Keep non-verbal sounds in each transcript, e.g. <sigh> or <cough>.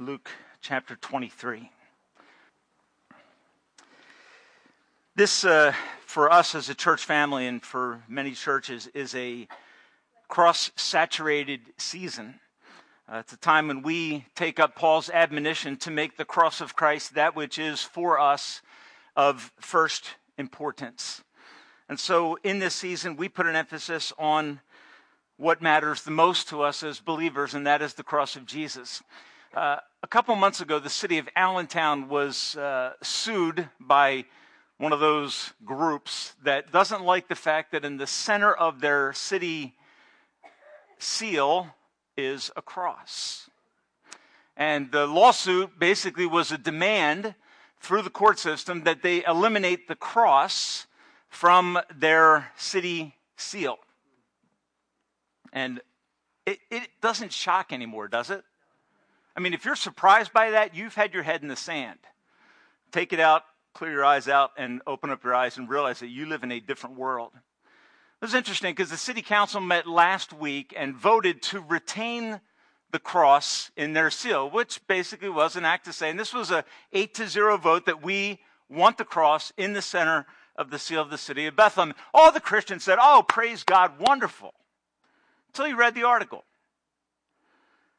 Luke chapter 23. This, uh, for us as a church family and for many churches, is a cross saturated season. Uh, it's a time when we take up Paul's admonition to make the cross of Christ that which is for us of first importance. And so in this season, we put an emphasis on what matters the most to us as believers, and that is the cross of Jesus. Uh, a couple months ago, the city of Allentown was uh, sued by one of those groups that doesn't like the fact that in the center of their city seal is a cross. And the lawsuit basically was a demand through the court system that they eliminate the cross from their city seal. And it, it doesn't shock anymore, does it? I mean, if you're surprised by that, you've had your head in the sand. Take it out, clear your eyes out, and open up your eyes and realize that you live in a different world. It was interesting because the city council met last week and voted to retain the cross in their seal, which basically was an act of saying this was a eight to zero vote that we want the cross in the center of the seal of the city of Bethlehem. All the Christians said, "Oh, praise God, wonderful," until you read the article.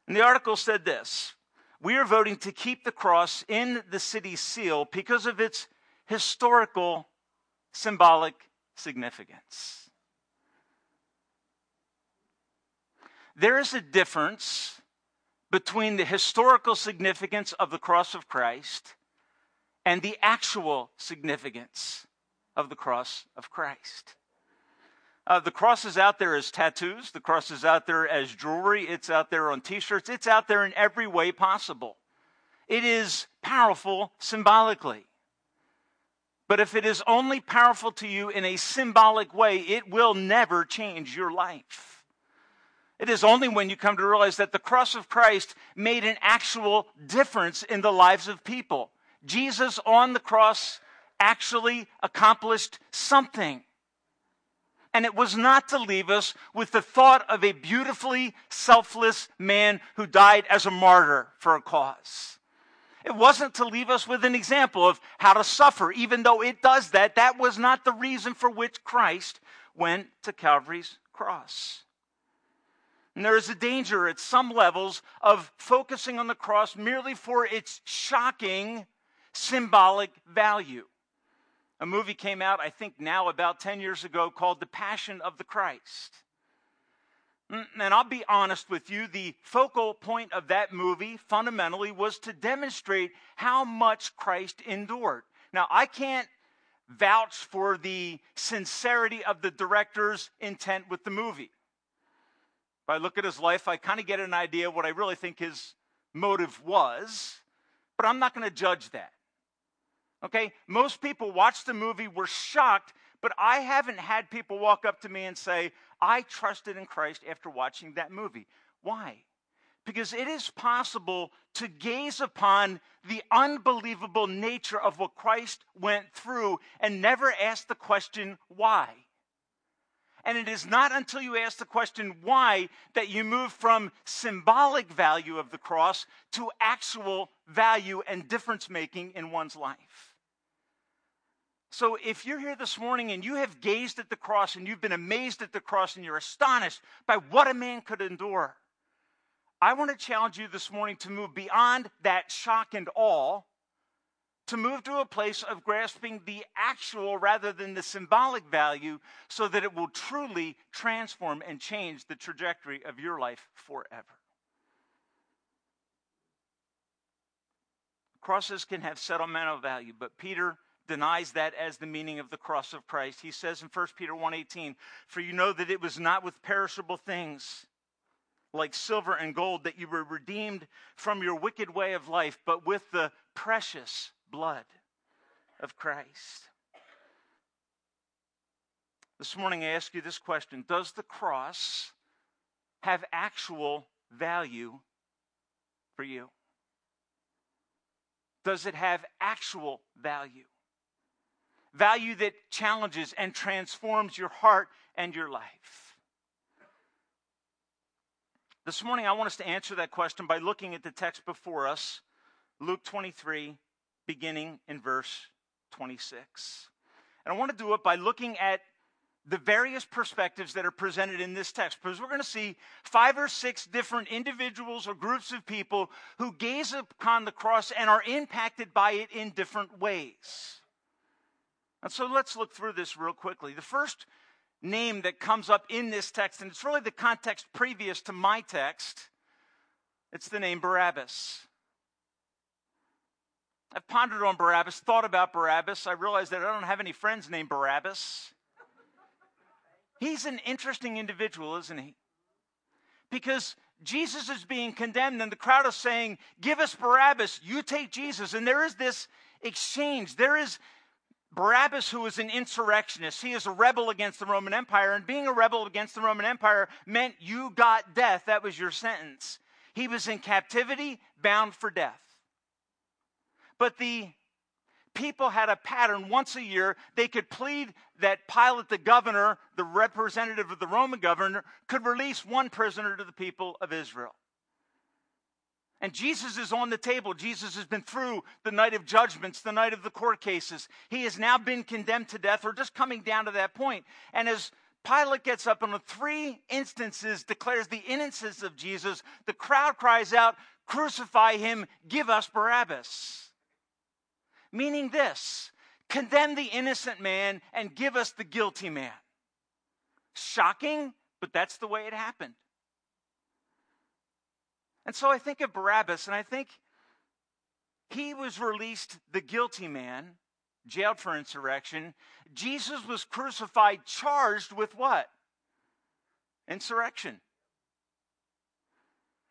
And the article said this We are voting to keep the cross in the city seal because of its historical symbolic significance. There is a difference between the historical significance of the cross of Christ and the actual significance of the cross of Christ. Uh, the cross is out there as tattoos. The cross is out there as jewelry. It's out there on t shirts. It's out there in every way possible. It is powerful symbolically. But if it is only powerful to you in a symbolic way, it will never change your life. It is only when you come to realize that the cross of Christ made an actual difference in the lives of people. Jesus on the cross actually accomplished something. And it was not to leave us with the thought of a beautifully selfless man who died as a martyr for a cause. It wasn't to leave us with an example of how to suffer, even though it does that. That was not the reason for which Christ went to Calvary's cross. And there is a danger at some levels of focusing on the cross merely for its shocking symbolic value. A movie came out, I think now about 10 years ago, called The Passion of the Christ. Mm, and I'll be honest with you, the focal point of that movie fundamentally was to demonstrate how much Christ endured. Now, I can't vouch for the sincerity of the director's intent with the movie. If I look at his life, I kind of get an idea of what I really think his motive was, but I'm not going to judge that. Okay? Most people watched the movie, were shocked, but I haven't had people walk up to me and say, I trusted in Christ after watching that movie. Why? Because it is possible to gaze upon the unbelievable nature of what Christ went through and never ask the question, why? And it is not until you ask the question why that you move from symbolic value of the cross to actual value and difference making in one's life. So if you're here this morning and you have gazed at the cross and you've been amazed at the cross and you're astonished by what a man could endure, I want to challenge you this morning to move beyond that shock and awe to move to a place of grasping the actual rather than the symbolic value so that it will truly transform and change the trajectory of your life forever. Crosses can have sentimental value, but Peter denies that as the meaning of the cross of Christ. He says in 1 Peter 1:18, "For you know that it was not with perishable things like silver and gold that you were redeemed from your wicked way of life, but with the precious blood of Christ." This morning I ask you this question, does the cross have actual value for you? Does it have actual value? Value that challenges and transforms your heart and your life. This morning, I want us to answer that question by looking at the text before us, Luke 23, beginning in verse 26. And I want to do it by looking at the various perspectives that are presented in this text because we're going to see five or six different individuals or groups of people who gaze upon the cross and are impacted by it in different ways. And so let's look through this real quickly. The first name that comes up in this text, and it's really the context previous to my text, it's the name Barabbas. I've pondered on Barabbas, thought about Barabbas. I realized that I don't have any friends named Barabbas. He's an interesting individual, isn't he? Because Jesus is being condemned, and the crowd is saying, Give us Barabbas, you take Jesus. And there is this exchange. There is Barabbas, who is an insurrectionist. He is a rebel against the Roman Empire, and being a rebel against the Roman Empire meant you got death. That was your sentence. He was in captivity, bound for death. But the people had a pattern once a year. They could plead that Pilate, the governor, the representative of the Roman governor, could release one prisoner to the people of Israel. And Jesus is on the table. Jesus has been through the night of judgments, the night of the court cases. He has now been condemned to death or just coming down to that point. And as Pilate gets up and on three instances declares the innocence of Jesus, the crowd cries out, Crucify him, give us Barabbas meaning this condemn the innocent man and give us the guilty man. Shocking, but that's the way it happened. And so I think of Barabbas, and I think he was released the guilty man, jailed for insurrection. Jesus was crucified, charged with what? Insurrection.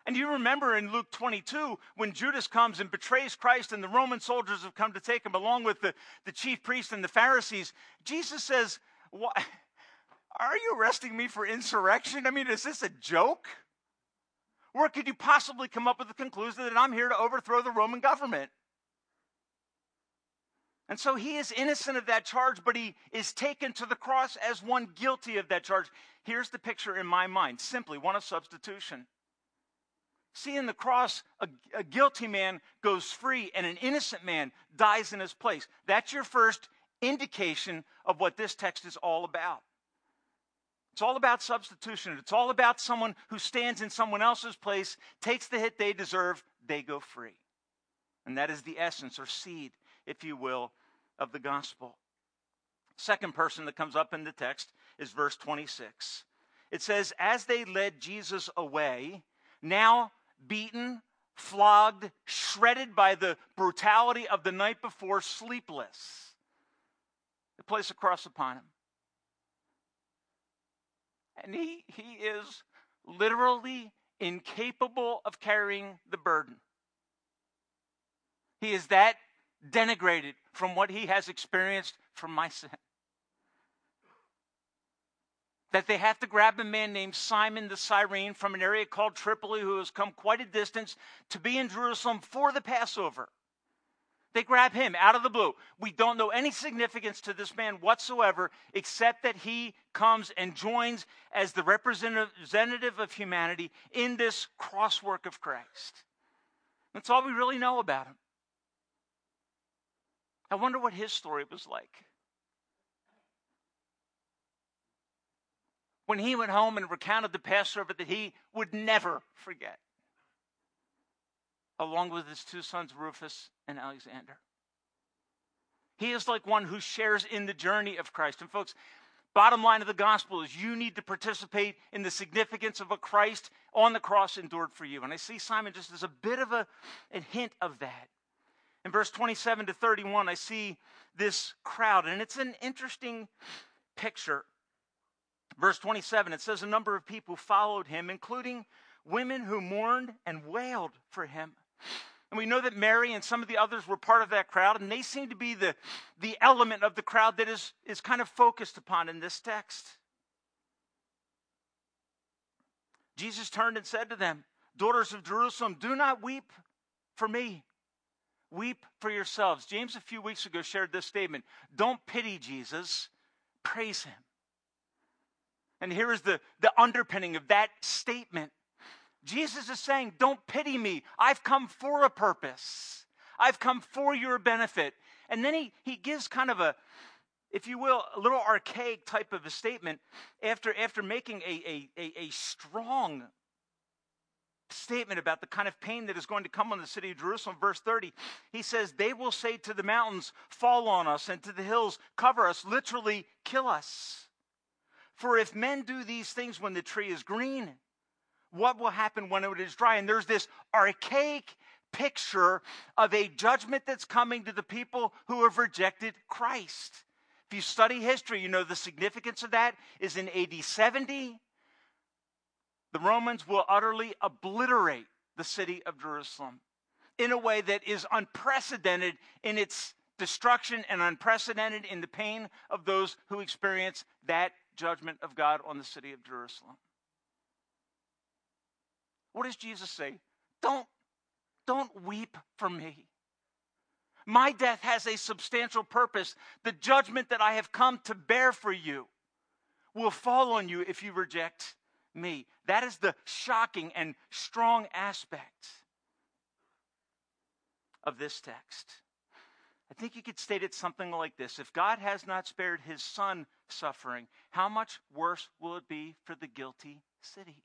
And you remember in Luke 22 when Judas comes and betrays Christ and the Roman soldiers have come to take him along with the, the chief priests and the Pharisees, Jesus says, What? <laughs> Are you arresting me for insurrection? I mean, is this a joke? Or could you possibly come up with the conclusion that I'm here to overthrow the Roman government? And so he is innocent of that charge, but he is taken to the cross as one guilty of that charge. Here's the picture in my mind simply one of substitution. See, in the cross, a, a, guilty man goes free and an innocent man dies in his place. That's your first indication of what this text is all about. It's all about substitution. It's all about someone who stands in someone else's place, takes the hit they deserve, they go free. And that is the essence or seed, if you will, of the gospel. Second person that comes up in the text is verse 26. It says, As they led Jesus away, now beaten, flogged, shredded by the brutality of the night before, sleepless. They place a cross upon him. And he, he is literally incapable of carrying the burden. He is that denigrated from what he has experienced from my sin that they have to grab a man named Simon the Cyrene from an area called Tripoli who has come quite a distance to be in Jerusalem for the Passover. They grab him out of the blue. We don't know any significance to this man whatsoever, except that he comes and joins as the representative of humanity in this crosswork of Christ. That's all we really know about him. I wonder what his story was like. when he went home and recounted the Passover that he would never forget, along with his two sons, Rufus and Alexander. He is like one who shares in the journey of Christ. And, folks, bottom line of the gospel is you need to participate in the significance of what Christ on the cross endured for you. And I see Simon just as a bit of a, a hint of that. In verse 27 to 31, I see this crowd, and it's an interesting picture Verse 27, it says a number of people followed him, including women who mourned and wailed for him. And we know that Mary and some of the others were part of that crowd, and they seem to be the, the element of the crowd that is, is kind of focused upon in this text. Jesus turned and said to them, Daughters of Jerusalem, do not weep for me. Weep for yourselves. James, a few weeks ago, shared this statement Don't pity Jesus, praise him. And here is the, the underpinning of that statement Jesus is saying, Don't pity me. I've come for a purpose, I've come for your benefit. And then he, he gives kind of a, if you will, a little archaic type of a statement after, after making a, a, a, a strong statement about the kind of pain that is going to come on the city of Jerusalem. Verse 30, he says, They will say to the mountains, Fall on us, and to the hills, Cover us, literally, kill us. For if men do these things when the tree is green, what will happen when it is dry? And there's this archaic picture of a judgment that's coming to the people who have rejected Christ. If you study history, you know the significance of that is in AD 70 the Romans will utterly obliterate the city of Jerusalem in a way that is unprecedented in its destruction and unprecedented in the pain of those who experience that judgment of God on the city of Jerusalem. What does Jesus say? Don't, don't weep for me. My death has a substantial purpose. The judgment that I have come to bear for you will fall on you if you reject me. That is the shocking and strong aspect of this text. I think you could state it something like this If God has not spared his son suffering, how much worse will it be for the guilty city?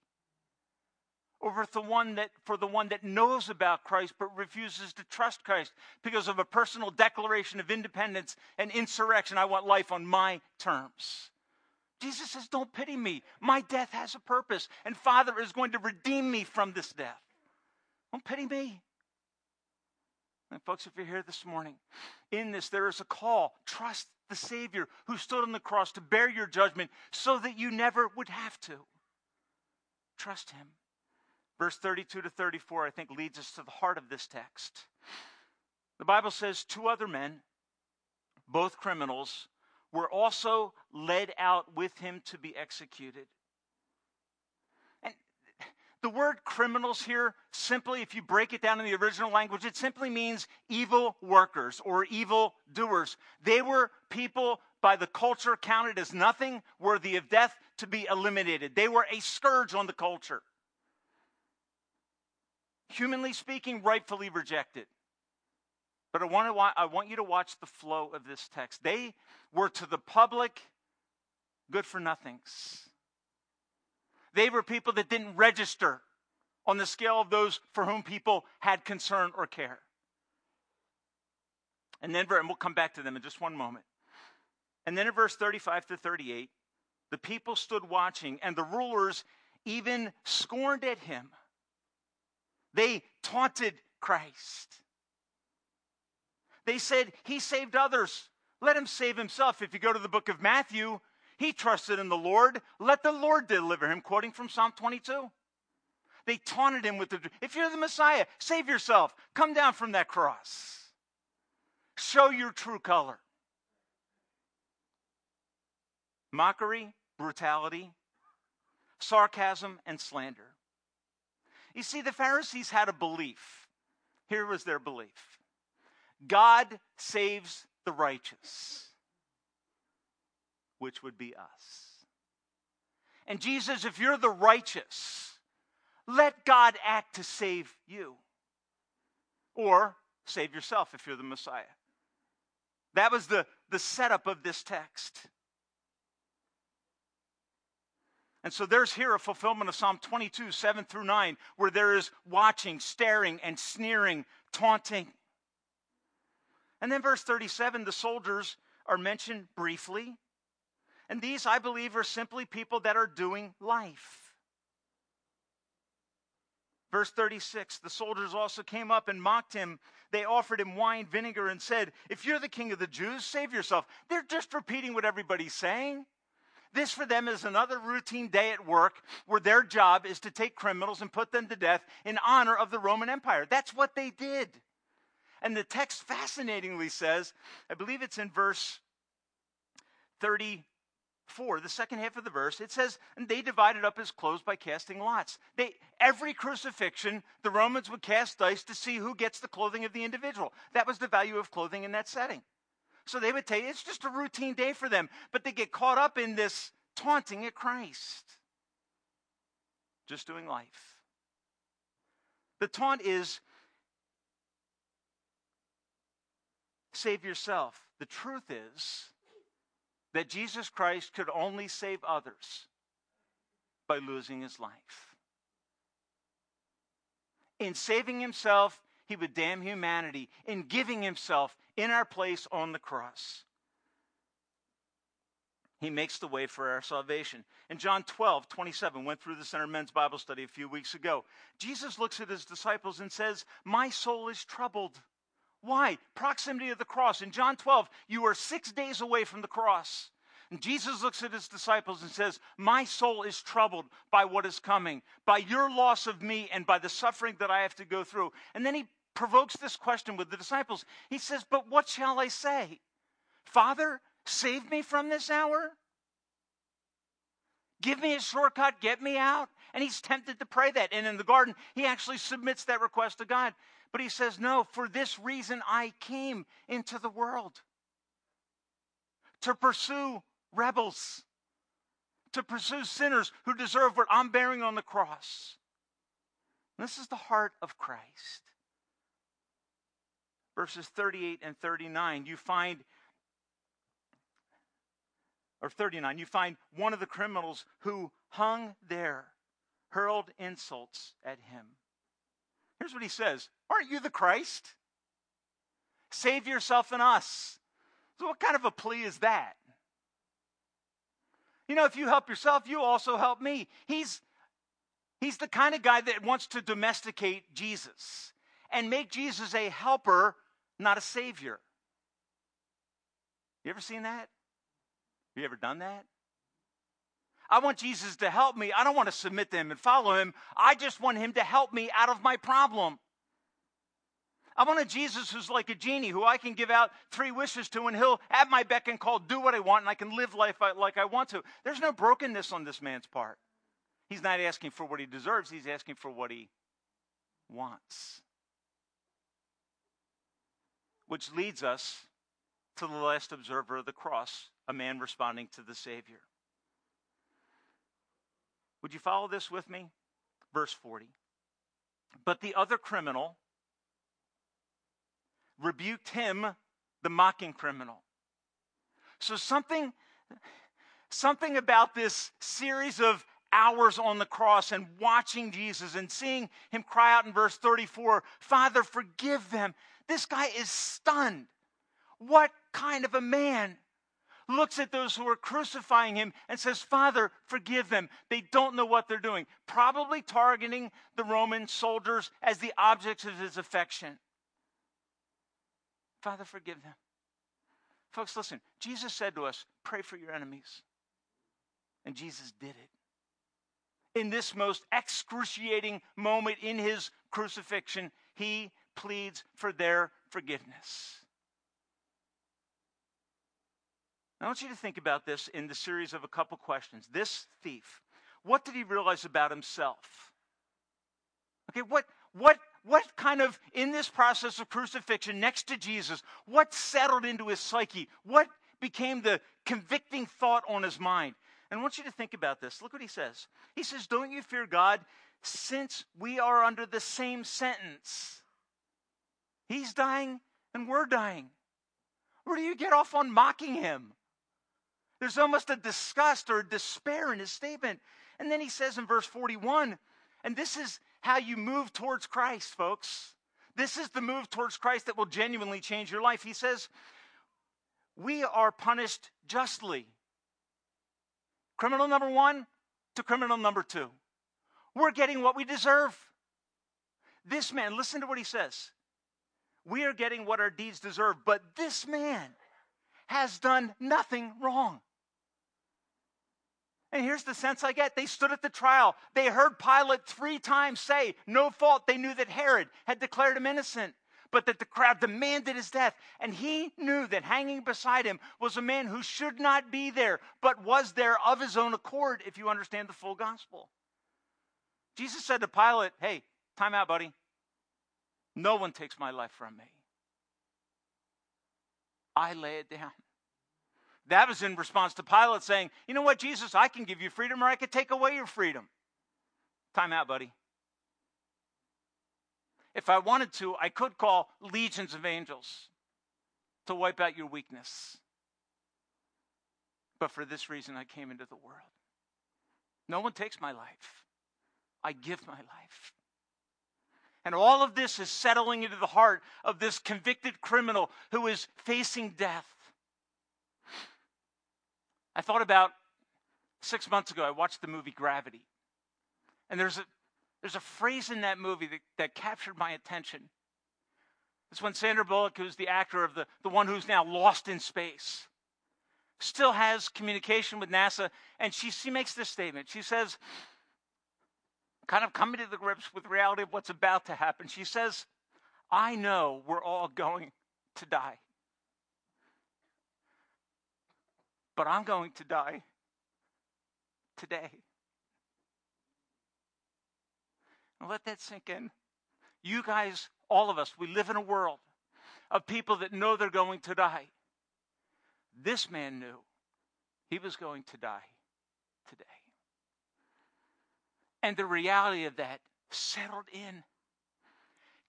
Over the one that for the one that knows about Christ but refuses to trust Christ because of a personal declaration of independence and insurrection. I want life on my terms. Jesus says, Don't pity me. My death has a purpose, and Father is going to redeem me from this death. Don't pity me. And, folks, if you're here this morning, in this there is a call. Trust the Savior who stood on the cross to bear your judgment so that you never would have to. Trust Him. Verse 32 to 34, I think, leads us to the heart of this text. The Bible says two other men, both criminals, were also led out with him to be executed. And the word criminals here, simply, if you break it down in the original language, it simply means evil workers or evil doers. They were people by the culture counted as nothing worthy of death to be eliminated. They were a scourge on the culture. Humanly speaking, rightfully rejected. But I want, to, I want you to watch the flow of this text. They were to the public good for nothings. They were people that didn't register on the scale of those for whom people had concern or care. And then, and we'll come back to them in just one moment. And then in verse 35 to 38, the people stood watching, and the rulers even scorned at him. They taunted Christ. They said, He saved others. Let him save himself. If you go to the book of Matthew, he trusted in the Lord. Let the Lord deliver him, quoting from Psalm 22. They taunted him with the, if you're the Messiah, save yourself. Come down from that cross. Show your true color. Mockery, brutality, sarcasm, and slander. You see, the Pharisees had a belief. Here was their belief God saves the righteous, which would be us. And Jesus, if you're the righteous, let God act to save you. Or save yourself if you're the Messiah. That was the, the setup of this text. And so there's here a fulfillment of Psalm 22, 7 through 9, where there is watching, staring, and sneering, taunting. And then, verse 37, the soldiers are mentioned briefly. And these, I believe, are simply people that are doing life. Verse 36 the soldiers also came up and mocked him. They offered him wine, vinegar, and said, If you're the king of the Jews, save yourself. They're just repeating what everybody's saying. This for them is another routine day at work where their job is to take criminals and put them to death in honor of the Roman Empire. That's what they did. And the text fascinatingly says, I believe it's in verse 34, the second half of the verse, it says, and they divided up his clothes by casting lots. They, every crucifixion, the Romans would cast dice to see who gets the clothing of the individual. That was the value of clothing in that setting. So they would tell you it's just a routine day for them, but they get caught up in this taunting at Christ. Just doing life. The taunt is save yourself. The truth is that Jesus Christ could only save others by losing his life. In saving himself, he would damn humanity. In giving himself in our place on the cross, he makes the way for our salvation. In John 12, 27, went through in our men's Bible study a few weeks ago. Jesus looks at his disciples and says, My soul is troubled. Why? Proximity of the cross. In John 12, you are six days away from the cross. And Jesus looks at his disciples and says, My soul is troubled by what is coming, by your loss of me, and by the suffering that I have to go through. And then he provokes this question with the disciples. He says, But what shall I say? Father, save me from this hour? Give me a shortcut, get me out. And he's tempted to pray that. And in the garden, he actually submits that request to God. But he says, No, for this reason I came into the world to pursue rebels, to pursue sinners who deserve what I'm bearing on the cross. This is the heart of Christ. Verses 38 and 39, you find, or 39, you find one of the criminals who hung there, hurled insults at him. Here's what he says Aren't you the Christ? Save yourself and us. So, what kind of a plea is that? You know, if you help yourself, you also help me. He's, he's the kind of guy that wants to domesticate Jesus and make Jesus a helper, not a savior. You ever seen that? Have you ever done that? I want Jesus to help me. I don't want to submit to him and follow him. I just want him to help me out of my problem. I want a Jesus who's like a genie who I can give out three wishes to, and he'll, at my beck and call, do what I want, and I can live life like I want to. There's no brokenness on this man's part. He's not asking for what he deserves, he's asking for what he wants. Which leads us to the last observer of the cross, a man responding to the Savior. Would you follow this with me? Verse 40. But the other criminal, rebuked him, the mocking criminal. So something something about this series of hours on the cross and watching Jesus and seeing him cry out in verse 34, Father, forgive them. This guy is stunned. What kind of a man looks at those who are crucifying him and says, Father, forgive them. They don't know what they're doing. Probably targeting the Roman soldiers as the objects of his affection. Father, forgive them. Folks, listen, Jesus said to us, pray for your enemies. And Jesus did it. In this most excruciating moment in his crucifixion, he pleads for their forgiveness. I want you to think about this in the series of a couple questions. This thief, what did he realize about himself? Okay, what, what what kind of, in this process of crucifixion next to Jesus, what settled into his psyche? What became the convicting thought on his mind? And I want you to think about this. Look what he says. He says, Don't you fear God since we are under the same sentence? He's dying and we're dying. Where do you get off on mocking him? There's almost a disgust or a despair in his statement. And then he says in verse 41, and this is how you move towards Christ, folks. This is the move towards Christ that will genuinely change your life. He says, We are punished justly. Criminal number one to criminal number two. We're getting what we deserve. This man, listen to what he says. We are getting what our deeds deserve, but this man has done nothing wrong. And here's the sense I get they stood at the trial. They heard Pilate three times say, no fault. They knew that Herod had declared him innocent, but that the crowd demanded his death. And he knew that hanging beside him was a man who should not be there, but was there of his own accord, if you understand the full gospel. Jesus said to Pilate, Hey, time out, buddy. No one takes my life from me. I lay it down. That was in response to Pilate saying, You know what, Jesus, I can give you freedom or I could take away your freedom. Time out, buddy. If I wanted to, I could call legions of angels to wipe out your weakness. But for this reason, I came into the world. No one takes my life, I give my life. And all of this is settling into the heart of this convicted criminal who is facing death. I thought about six months ago, I watched the movie Gravity. And there's a, there's a phrase in that movie that, that captured my attention. It's when Sandra Bullock, who's the actor of the, the one who's now lost in space, still has communication with NASA, and she, she makes this statement. She says, kind of coming to the grips with reality of what's about to happen. She says, I know we're all going to die. But I'm going to die today. Now let that sink in. You guys, all of us, we live in a world of people that know they're going to die. This man knew he was going to die today. And the reality of that settled in,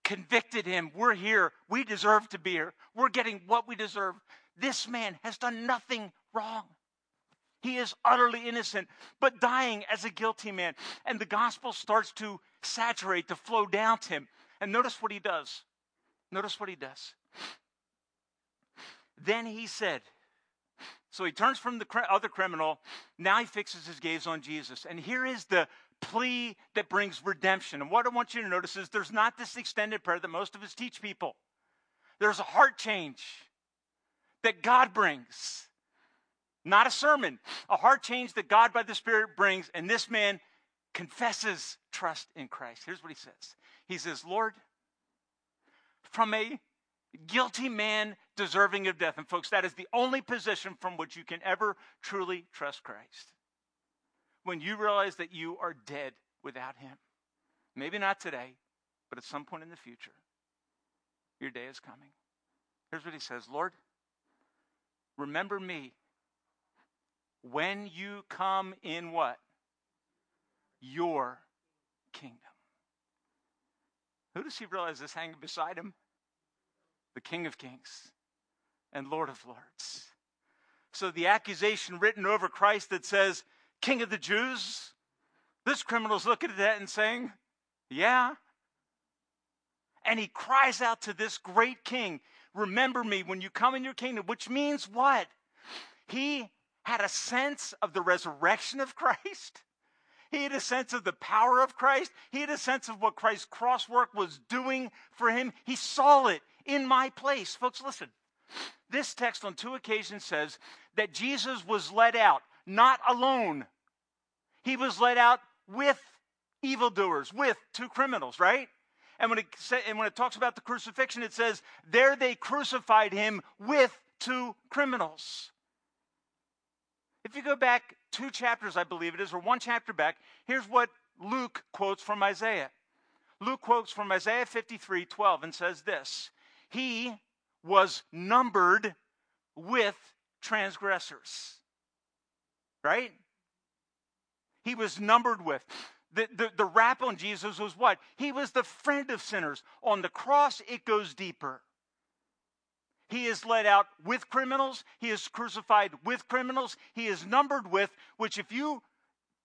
convicted him. We're here. We deserve to be here. We're getting what we deserve. This man has done nothing wrong. He is utterly innocent, but dying as a guilty man. And the gospel starts to saturate, to flow down to him. And notice what he does. Notice what he does. Then he said, so he turns from the other criminal. Now he fixes his gaze on Jesus. And here is the plea that brings redemption. And what I want you to notice is there's not this extended prayer that most of us teach people. There's a heart change that God brings. Not a sermon, a heart change that God by the Spirit brings. And this man confesses trust in Christ. Here's what he says He says, Lord, from a guilty man deserving of death. And, folks, that is the only position from which you can ever truly trust Christ. When you realize that you are dead without Him. Maybe not today, but at some point in the future, your day is coming. Here's what He says Lord, remember me when you come in what? Your kingdom. Who does he realize is hanging beside him? the King of Kings and Lord of Lords. So the accusation written over Christ that says, King of the Jews, this criminal's looking at that and saying, Yeah. And he cries out to this great king, Remember me when you come in your kingdom, which means what? He had a sense of the resurrection of Christ. He had a sense of the power of Christ. He had a sense of what Christ's cross work was doing for him. He saw it in my place. Folks, listen. This text on two occasions says that Jesus was led out, not alone. He was led out with evildoers, with two criminals, right? And when, it, and when it talks about the crucifixion, it says, There they crucified him with two criminals. If you go back two chapters, I believe it is, or one chapter back, here's what Luke quotes from Isaiah. Luke quotes from Isaiah 53 12 and says this He was numbered with transgressors. Right? He was numbered with. The, the, the rap on Jesus was what? He was the friend of sinners. On the cross, it goes deeper. He is led out with criminals. He is crucified with criminals. He is numbered with, which, if you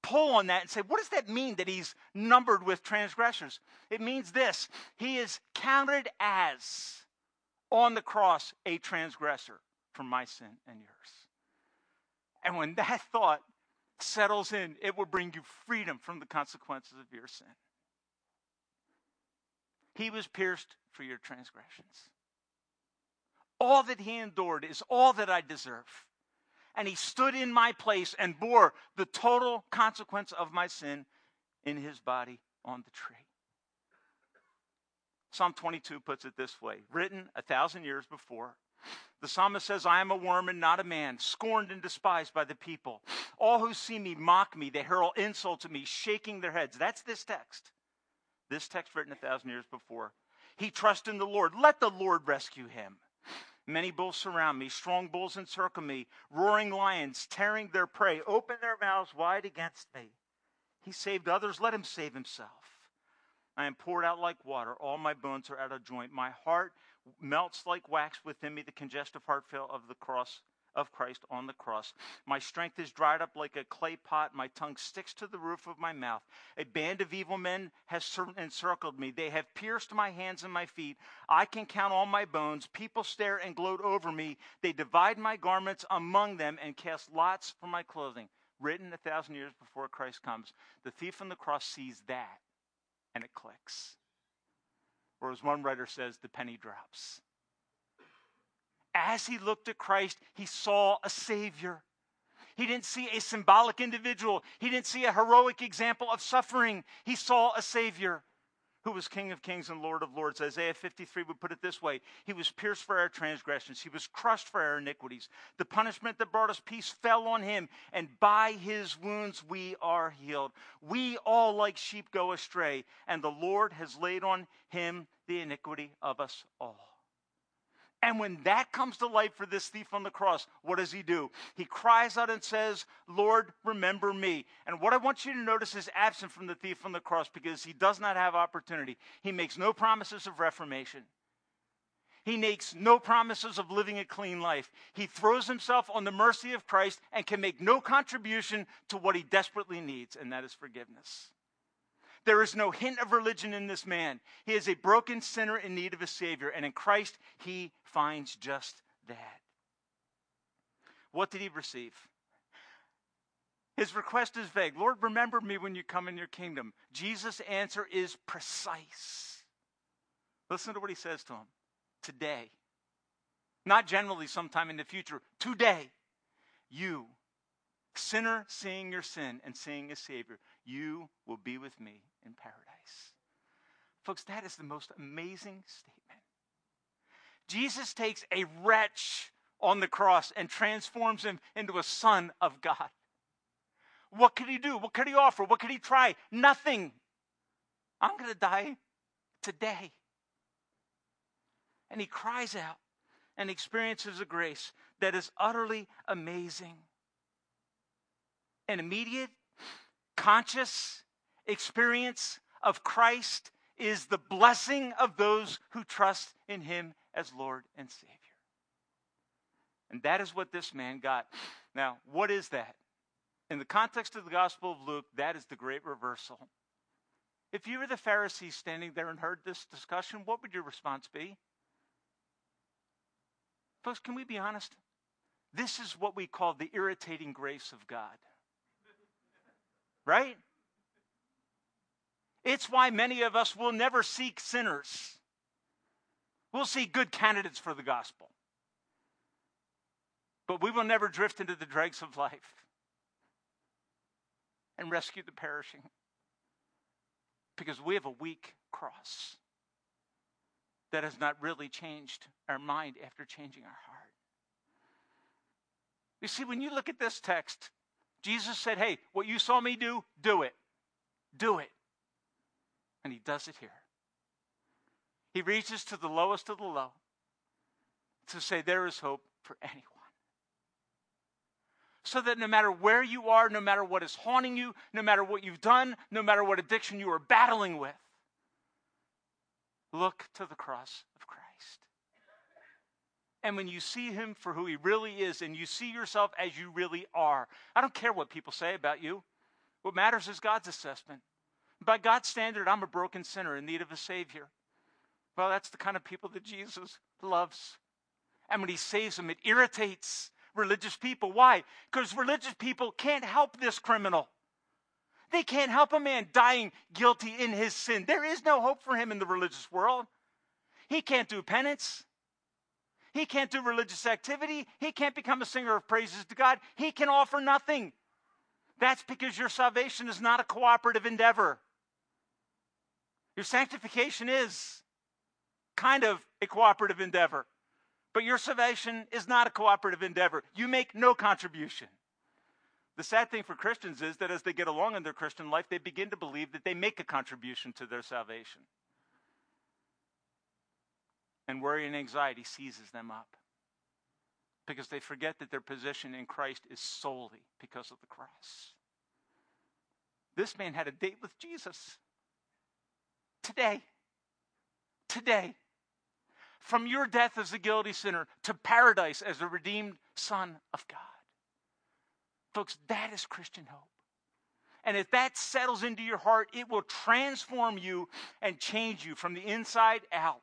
pull on that and say, what does that mean that he's numbered with transgressors? It means this He is counted as, on the cross, a transgressor for my sin and yours. And when that <laughs> thought settles in, it will bring you freedom from the consequences of your sin. He was pierced for your transgressions. All that he endured is all that I deserve. And he stood in my place and bore the total consequence of my sin in his body on the tree. Psalm 22 puts it this way written a thousand years before. The psalmist says, I am a worm and not a man, scorned and despised by the people. All who see me mock me, they hurl insults at me, shaking their heads. That's this text. This text written a thousand years before. He trusts in the Lord. Let the Lord rescue him. Many bulls surround me, strong bulls encircle me, roaring lions tearing their prey, open their mouths wide against me. He saved others, let him save himself. I am poured out like water. All my bones are out of joint. My heart melts like wax within me, the congestive heart fail of the cross of Christ on the cross. My strength is dried up like a clay pot. My tongue sticks to the roof of my mouth. A band of evil men has encircled me. They have pierced my hands and my feet. I can count all my bones. People stare and gloat over me. They divide my garments among them and cast lots for my clothing. Written a thousand years before Christ comes. The thief on the cross sees that and it clicks. Or as one writer says, the penny drops. As he looked at Christ, he saw a Savior. He didn't see a symbolic individual. He didn't see a heroic example of suffering. He saw a Savior who was King of kings and Lord of lords. Isaiah 53 would put it this way He was pierced for our transgressions, He was crushed for our iniquities. The punishment that brought us peace fell on Him, and by His wounds we are healed. We all, like sheep, go astray, and the Lord has laid on Him the iniquity of us all. And when that comes to light for this thief on the cross, what does he do? He cries out and says, Lord, remember me. And what I want you to notice is absent from the thief on the cross because he does not have opportunity. He makes no promises of reformation. He makes no promises of living a clean life. He throws himself on the mercy of Christ and can make no contribution to what he desperately needs, and that is forgiveness. There is no hint of religion in this man. He is a broken sinner in need of a Savior, and in Christ he finds just that. What did he receive? His request is vague. Lord, remember me when you come in your kingdom. Jesus' answer is precise. Listen to what he says to him today. Not generally sometime in the future, today. You, sinner seeing your sin and seeing a Savior, you will be with me in paradise. Folks, that is the most amazing statement. Jesus takes a wretch on the cross and transforms him into a son of God. What could he do? What could he offer? What could he try? Nothing. I'm going to die today. And he cries out and experiences a grace that is utterly amazing. An immediate, conscious, experience of Christ is the blessing of those who trust in him as Lord and Savior. And that is what this man got. Now, what is that? In the context of the Gospel of Luke, that is the great reversal. If you were the Pharisees standing there and heard this discussion, what would your response be? Folks, can we be honest? This is what we call the irritating grace of God. Right? It's why many of us will never seek sinners. We'll see good candidates for the gospel. But we will never drift into the dregs of life and rescue the perishing because we have a weak cross that has not really changed our mind after changing our heart. You see, when you look at this text, Jesus said, Hey, what you saw me do, do it. Do it. And he does it here. He reaches to the lowest of the low to say, There is hope for anyone. So that no matter where you are, no matter what is haunting you, no matter what you've done, no matter what addiction you are battling with, look to the cross of Christ. And when you see him for who he really is and you see yourself as you really are, I don't care what people say about you. What matters is God's assessment. By God's standard, I'm a broken sinner in need of a Savior. Well, that's the kind of people that Jesus loves. And when he saves them, it irritates religious people. Why? Because religious people can't help this criminal. They can't help a man dying guilty in his sin. There is no hope for him in the religious world. He can't do penance. He can't do religious activity. He can't become a singer of praises to God. He can offer nothing. That's because your salvation is not a cooperative endeavor. Your sanctification is kind of a cooperative endeavor, but your salvation is not a cooperative endeavor. You make no contribution. The sad thing for Christians is that as they get along in their Christian life, they begin to believe that they make a contribution to their salvation. And worry and anxiety seizes them up because they forget that their position in Christ is solely because of the cross. This man had a date with Jesus. today. Today. From your death as a guilty sinner to paradise as a redeemed son of God. Folks, that is Christian hope. And if that settles into your heart, it will transform you and change you from the inside out.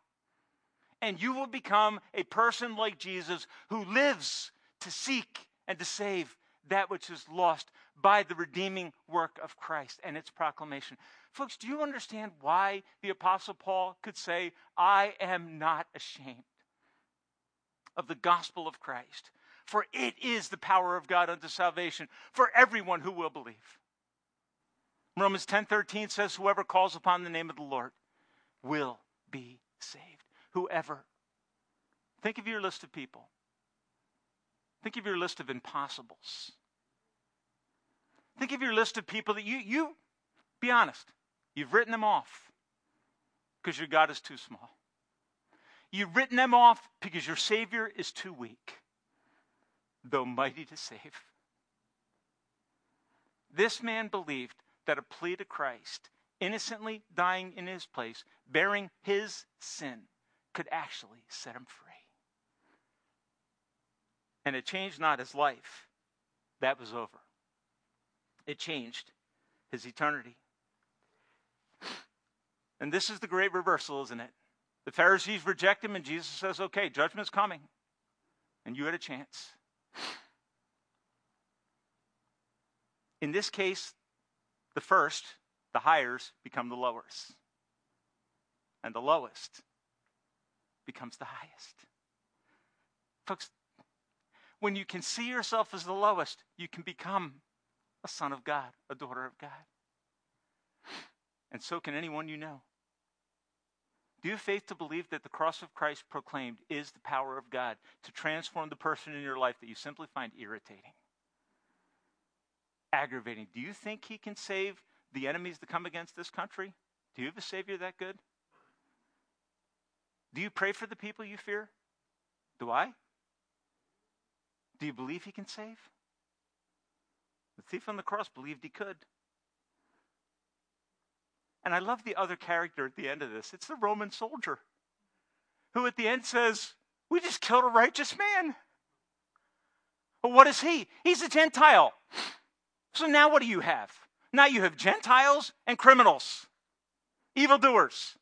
And you will become a person like Jesus who lives to seek and to save that which is lost by the redeeming work of Christ and its proclamation. Folks, do you understand why the Apostle Paul could say, I am not ashamed of the gospel of Christ, for it is the power of God unto salvation for everyone who will believe. Romans 10:13 says whoever calls upon the name of the Lord will be saved. Whoever. Think of your list of people. Think of your list of impossibles. Think of your list of people that you you be honest. You've written them off because your God is too small. You've written them off because your Savior is too weak, though mighty to save. This man believed that a plea to Christ, innocently dying in his place, bearing his sin, could actually set him free. And it changed not his life, that was over. It changed his eternity. And this is the great reversal, isn't it? The Pharisees reject him, and Jesus says, Okay, judgment's coming. And you had a chance. In this case, the first, the highers, become the lowers. And the lowest becomes the highest. Folks, when you can see yourself as the lowest, you can become a son of God, a daughter of God. And so can anyone you know. Do you have faith to believe that the cross of Christ proclaimed is the power of God to transform the person in your life that you simply find irritating? aggravating. Do you think he can save the enemies that come against this country? Do you have a Savior that good? Do you pray for the people you fear? Do I? Do you believe he can save? The thief on the cross believed he could. And I love the other character at the end of this. It's the Roman soldier who at the end says, We just killed a righteous man. But what is he? He's a Gentile. So now what do you have? Now you have Gentiles and criminals, evildoers,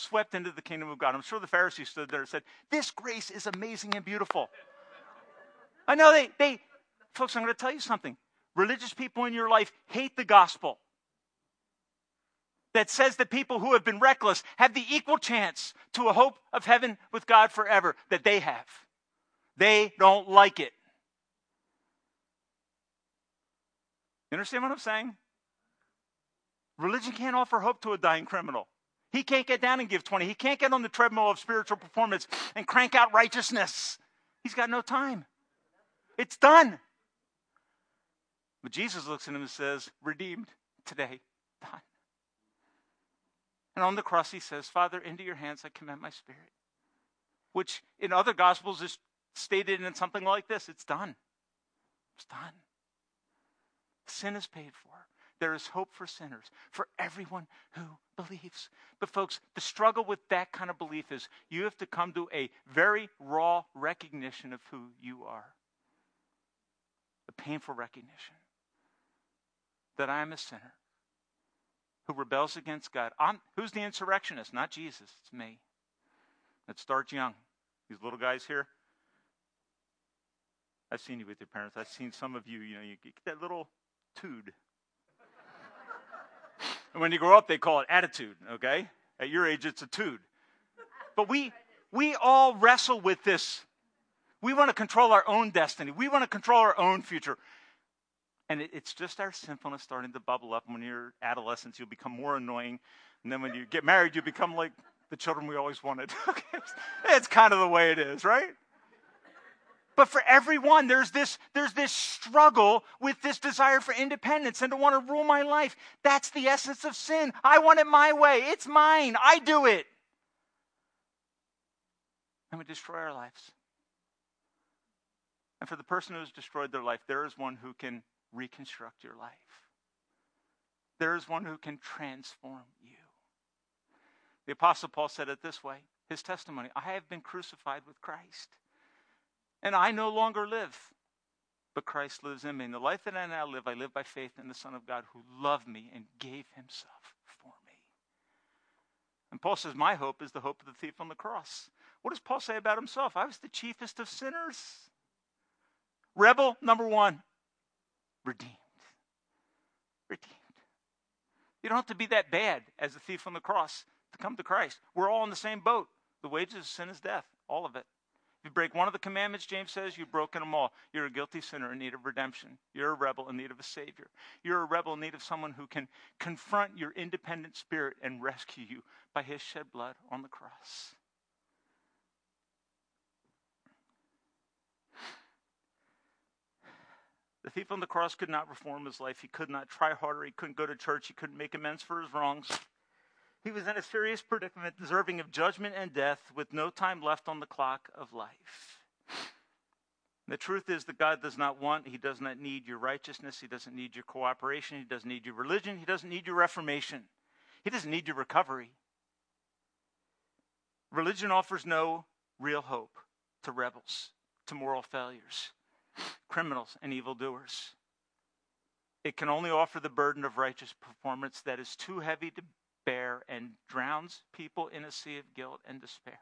swept into the kingdom of God. I'm sure the Pharisees stood there and said, This grace is amazing and beautiful. I know they, they, folks, I'm going to tell you something. Religious people in your life hate the gospel that says that people who have been reckless have the equal chance to a hope of heaven with God forever that they have. They don't like it. You understand what I'm saying? Religion can't offer hope to a dying criminal. He can't get down and give 20. He can't get on the treadmill of spiritual performance and crank out righteousness. He's got no time. It's done. But Jesus looks at him and says, Redeemed today, done. And on the cross, he says, Father, into your hands I commend my spirit. Which in other gospels is stated in something like this it's done. It's done. Sin is paid for. There is hope for sinners, for everyone who believes. But, folks, the struggle with that kind of belief is you have to come to a very raw recognition of who you are. A painful recognition that I am a sinner who rebels against God. I'm, who's the insurrectionist? Not Jesus, it's me. It starts young. These little guys here. I've seen you with your parents. I've seen some of you, you know, you get that little tude. And when you grow up, they call it attitude, okay? At your age, it's a tude. But we, we all wrestle with this. We want to control our own destiny, we want to control our own future. And it, it's just our sinfulness starting to bubble up. When you're adolescents, you'll become more annoying. And then when you get married, you become like the children we always wanted. <laughs> Okay. It's kind of the way it is, right? But for everyone, there's this, there's this struggle with this desire for independence and to want to rule my life. That's the essence of sin. I want it my way. It's mine. I do it. And we destroy our lives. And for the person who has destroyed their life, there is one who can reconstruct your life. There is one who can transform you. The Apostle Paul said it this way his testimony I have been crucified with Christ, and I no longer live, but Christ lives in me. And the life that I now live, I live by faith in the Son of God who loved me and gave himself for me. And Paul says, My hope is the hope of the thief on the cross. What does Paul say about himself? I was the chiefest of sinners. Rebel number one, redeemed. Redeemed. You don't have to be that bad as the thief on the cross to come to Christ. We're all in the same boat. The wages of sin is death, all of it. If you break one of the commandments, James says, you've broken them all. You're a guilty sinner in need of redemption. You're a rebel in need of a Savior. You're a rebel in need of someone who can confront your independent spirit and rescue you by his shed blood on the cross. The thief on the cross could not reform his life. He could not try harder. He couldn't go to church. He couldn't make amends for his wrongs. He was in a serious predicament, deserving of judgment and death, with no time left on the clock of life. The truth is that God does not want, He does not need your righteousness. He doesn't need your cooperation. He doesn't need your religion. He doesn't need your reformation. He doesn't need your recovery. Religion offers no real hope to rebels, to moral failures criminals, and evildoers. It can only offer the burden of righteous performance that is too heavy to bear and drowns people in a sea of guilt and despair.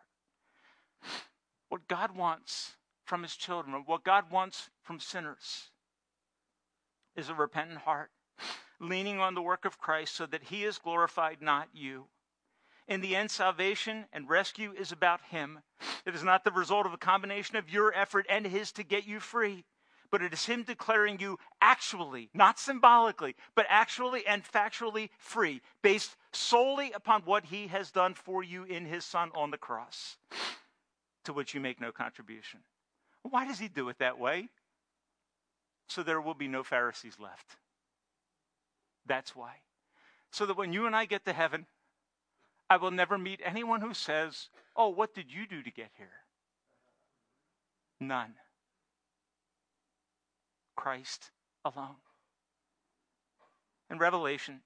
What God wants from his children, what God wants from sinners, is a repentant heart, leaning on the work of Christ so that he is glorified, not you. In the end, salvation and rescue is about Him. It is not the result of a combination of your effort and His to get you free, but it is Him declaring you actually, not symbolically, but actually and factually free, based solely upon what He has done for you in His Son on the cross, to which you make no contribution. Why does He do it that way? So there will be no Pharisees left. That's why. So that when you and I get to heaven, I will never meet anyone who says, Oh, what did you do to get here? None. Christ alone. In Revelation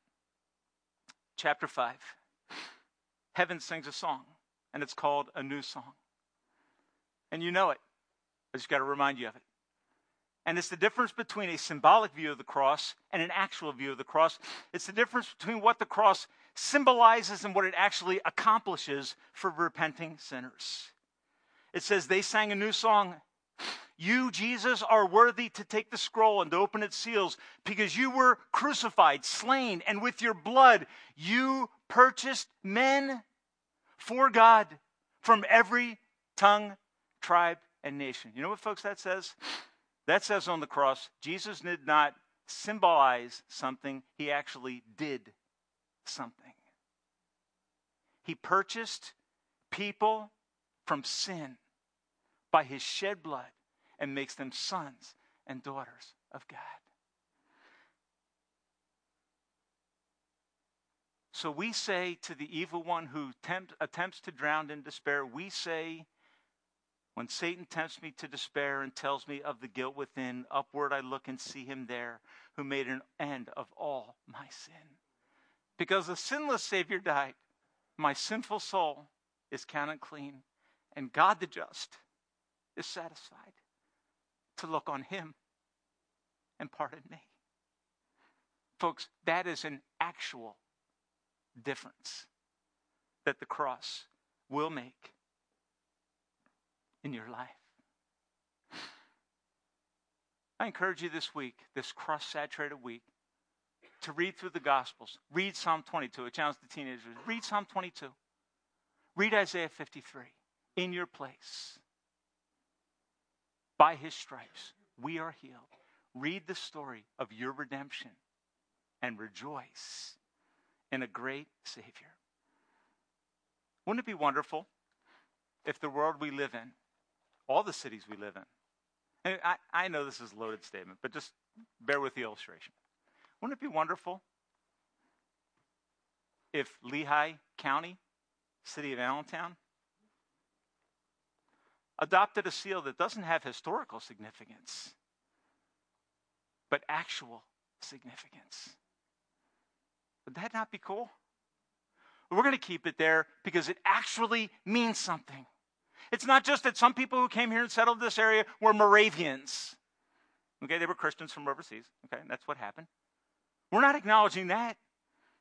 chapter 5, heaven sings a song, and it's called A New Song. And you know it. I just got to remind you of it. And it's the difference between a symbolic view of the cross and an actual view of the cross. It's the difference between what the cross symbolizes and what it actually accomplishes for repenting sinners. It says they sang a new song. You, Jesus, are worthy to take the scroll and to open its seals because you were crucified, slain, and with your blood you purchased men for God from every tongue, tribe, and nation. You know what, folks, that says? That says on the cross, Jesus did not symbolize something, he actually did something. He purchased people from sin by his shed blood and makes them sons and daughters of God. So we say to the evil one who tempt, attempts to drown in despair, we say, when Satan tempts me to despair and tells me of the guilt within, upward I look and see him there who made an end of all my sin. Because the sinless Savior died, my sinful soul is counted clean, and God the just is satisfied to look on him and pardon me. Folks, that is an actual difference that the cross will make in your life. I encourage you this week, this cross saturated week, to read through the Gospels. Read Psalm 22. It challenge the teenagers. Read Psalm 22. Read Isaiah 53 in your place. By his stripes, we are healed. Read the story of your redemption and rejoice in a great Savior. Wouldn't it be wonderful if the world we live in, all the cities we live in, I, I know this is a loaded statement, but just bear with the illustration. Wouldn't it be wonderful if Lehigh County, city of Allentown, adopted a seal that doesn't have historical significance, but actual significance? Would that not be cool? We're going to keep it there because it actually means something. It's not just that some people who came here and settled this area were Moravians. Okay, they were Christians from overseas. Okay, that's what happened. We're not acknowledging that.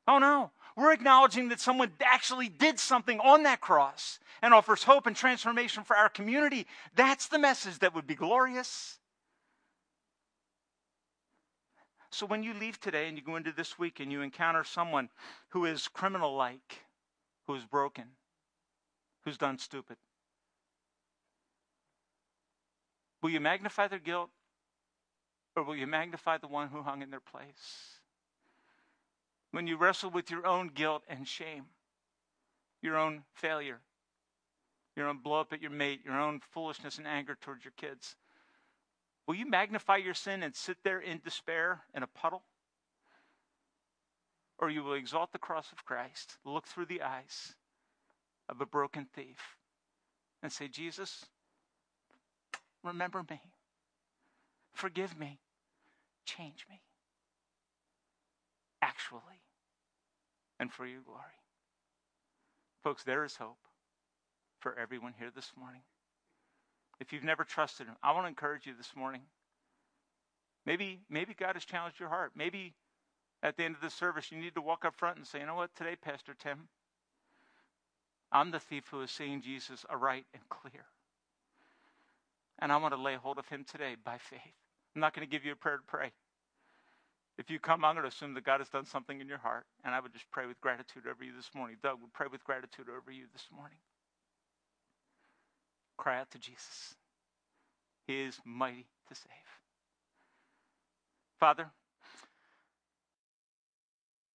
Oh no. We're acknowledging that someone actually did something on that cross and offers hope and transformation for our community. That's the message that would be glorious. So when you leave today and you go into this week and you encounter someone who is criminal like, who is broken, who's done stupid, will you magnify their guilt or will you magnify the one who hung in their place? When you wrestle with your own guilt and shame, your own failure, your own blow up at your mate, your own foolishness and anger towards your kids, will you magnify your sin and sit there in despair in a puddle? Or you will exalt the cross of Christ, look through the eyes of a broken thief, and say, Jesus, remember me. Forgive me. Change me. Actually. And for your glory. Folks, there is hope for everyone here this morning. If you've never trusted Him, I want to encourage you this morning. Maybe, maybe God has challenged your heart. Maybe at the end of the service, you need to walk up front and say, you know what, today, Pastor Tim, I'm the thief who is seeing Jesus aright and clear. And I want to lay hold of him today by faith. I'm not going to give you a prayer to pray. If you come, I'm going to assume that God has done something in your heart. And I would just pray with gratitude over you this morning. Doug would pray with gratitude over you this morning. Cry out to Jesus. He is mighty to save. Father,